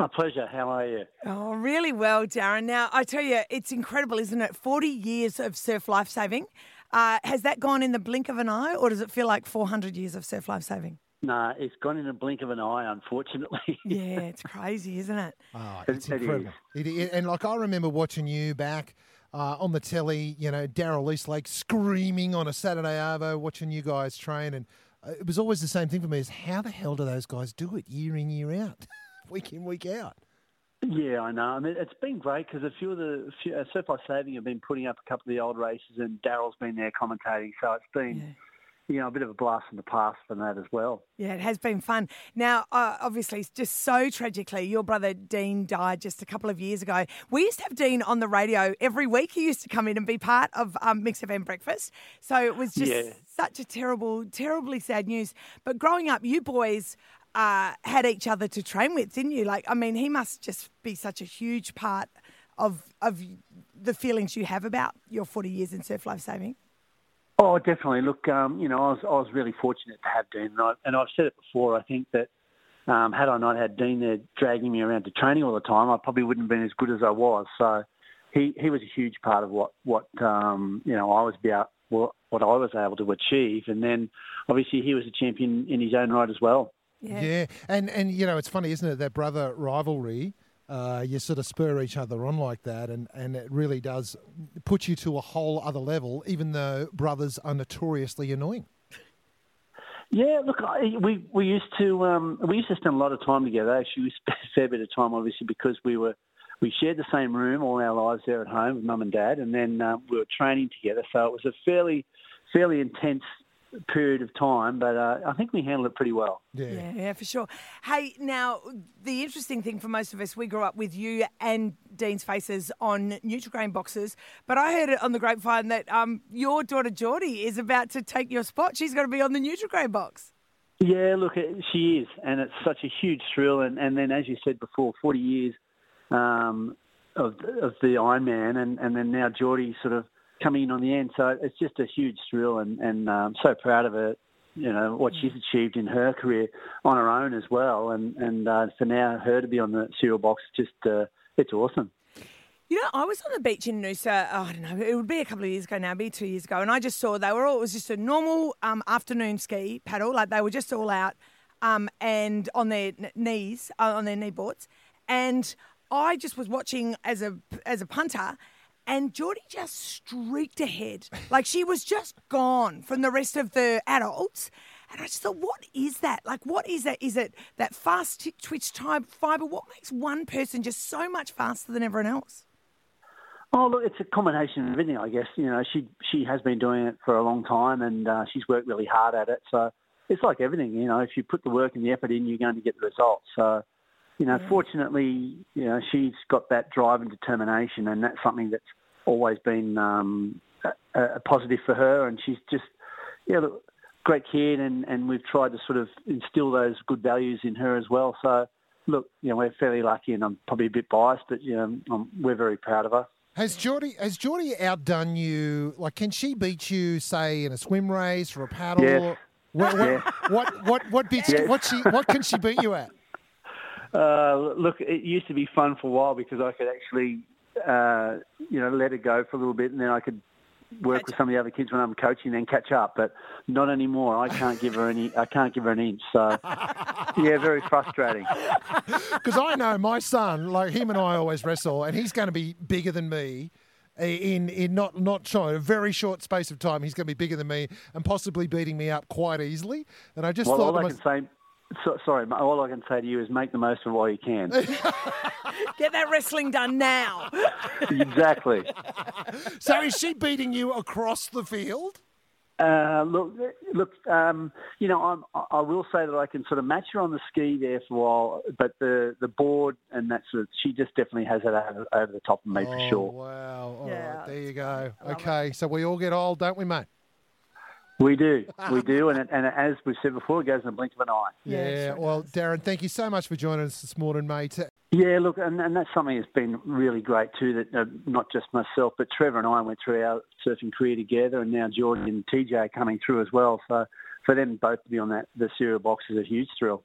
My pleasure. How are you? Oh, really well, Darren. Now, I tell you, it's incredible, isn't it? 40 years of surf lifesaving. Uh, has that gone in the blink of an eye, or does it feel like 400 years of surf lifesaving? Nah, it's gone in the blink of an eye, unfortunately. Yeah, it's crazy, isn't it? Oh, it's it incredible. It, it, and like I remember watching you back uh, on the telly, you know, Daryl Eastlake screaming on a Saturday Arvo, watching you guys train, and uh, it was always the same thing for me: is how the hell do those guys do it year in year out, week in week out? yeah, I know. I mean, it's been great because a few of the few, uh, Saving have been putting up a couple of the old races, and Daryl's been there commentating. So it's been, you know, a bit of a blast from the past from that as well. Yeah, it has been fun. Now, uh, obviously, just so tragically, your brother Dean died just a couple of years ago. We used to have Dean on the radio every week. He used to come in and be part of um, Mix FM Breakfast. So it was just Yeah. such a terrible, terribly sad news. But growing up, you boys uh, had each other to train with, didn't you? Like, I mean, he must just be such a huge part of of the feelings you have about your 40 years in surf life saving. Oh, definitely. Look, um, you know, I was I was really fortunate to have Dean, and, I, and I've said it before. I think that um, had I not had Dean there dragging me around to training all the time, I probably wouldn't have been as good as I was. So he he was a huge part of what what um, you know I was about what what I was able to achieve, and then obviously he was a champion in his own right as well. Yeah. and and you know it's funny, isn't it? That brother rivalry. Uh, you sort of spur each other on like that, and, and it really does put you to a whole other level, even though brothers are notoriously annoying. Yeah, look, I, we we used to um, we used to spend a lot of time together. Actually, we spent a fair bit of time, obviously, because we were we shared the same room all our lives there at home with mum and dad, and then uh, we were training together. So it was a fairly fairly intense period of time, but uh, I think we handled it pretty well. Yeah, yeah, for sure. Hey, now the interesting thing for most of us, we grew up with you and Dean's faces on Nutrigrain boxes, but I heard it on the grapevine that um, your daughter Geordie is about to take your spot. She's going to be on the Nutrigrain box. Yeah, look, she is, and it's such a huge thrill. And, and then, as you said before, 40 years um, of, of the Ironman, and, and then now Geordie sort of coming in on the end. So it's just a huge thrill, and, and um, so proud of her. You know what she's achieved in her career on her own as well, and and uh, for now her to be on the cereal box, just uh, it's awesome. You know, I was on the beach in Noosa, oh, I don't know, it would be a couple of years ago now, maybe two years ago, and I just saw they were all, it was just a normal um, afternoon ski paddle, like they were just all out um, and on their kn- knees, uh, on their knee boards. And I just was watching as a, as a punter, and Geordie just streaked ahead. Like she was just gone from the rest of the adults. And I just thought, what is that? Like, what is that? Is it that fast twitch type fiber? What makes one person just so much faster than everyone else? Oh, look, it's a combination of everything, I guess. You know, she she has been doing it for a long time, and uh, she's worked really hard at it. So it's like everything. You know, if you put the work and the effort in, you're going to get the results. So, you know, fortunately, you know, she's got that drive and determination, and that's something that's always been um, a, a positive for her. And she's just, yeah, look, great kid, and and we've tried to sort of instill those good values in her as well. So. Look, you know, we're fairly lucky, and I'm probably a bit biased, but you know, um, we're very proud of her. Has Geordie has Geordie outdone you? Like, can she beat you, say, in a swim race or a paddle? Yes. What, what, Yes. what, what, what bits? Yes. What she? What can she beat you at? Uh, look, it used to be fun for a while because I could actually, uh, you know, let it go for a little bit, and then I could work with some of the other kids when I'm coaching, and then catch up. But not anymore. I can't give her any. I can't give her an inch. So, yeah, very frustrating. Because I know my son, like him and I always wrestle, and he's going to be bigger than me. In in not not short, a very short space of time, he's going to be bigger than me and possibly beating me up quite easily. And I just Well, thought, all I can say. So, sorry, all I can say to you is make the most of it while you can. Get that wrestling done now. exactly. so is she beating you across the field? Uh, look, look. Um, you know, I'm, I will say that I can sort of match her on the ski there for a while, but the the board and that sort of, she just definitely has it over, over the top of me for Oh, sure. Wow. All Yeah. right, there you go. Okay, so we all get old, don't we, mate? We do, we do, and it, and as we said before, it goes in the blink of an eye. Yeah. well, Darren, thank you so much for joining us this morning, mate. Yeah, look, and, and that's something that's been really great too. That uh, not just myself, but Trevor and I went through our surfing career together, and now Jordan and TJ are coming through as well. So for them both to be on that the cereal box is a huge thrill.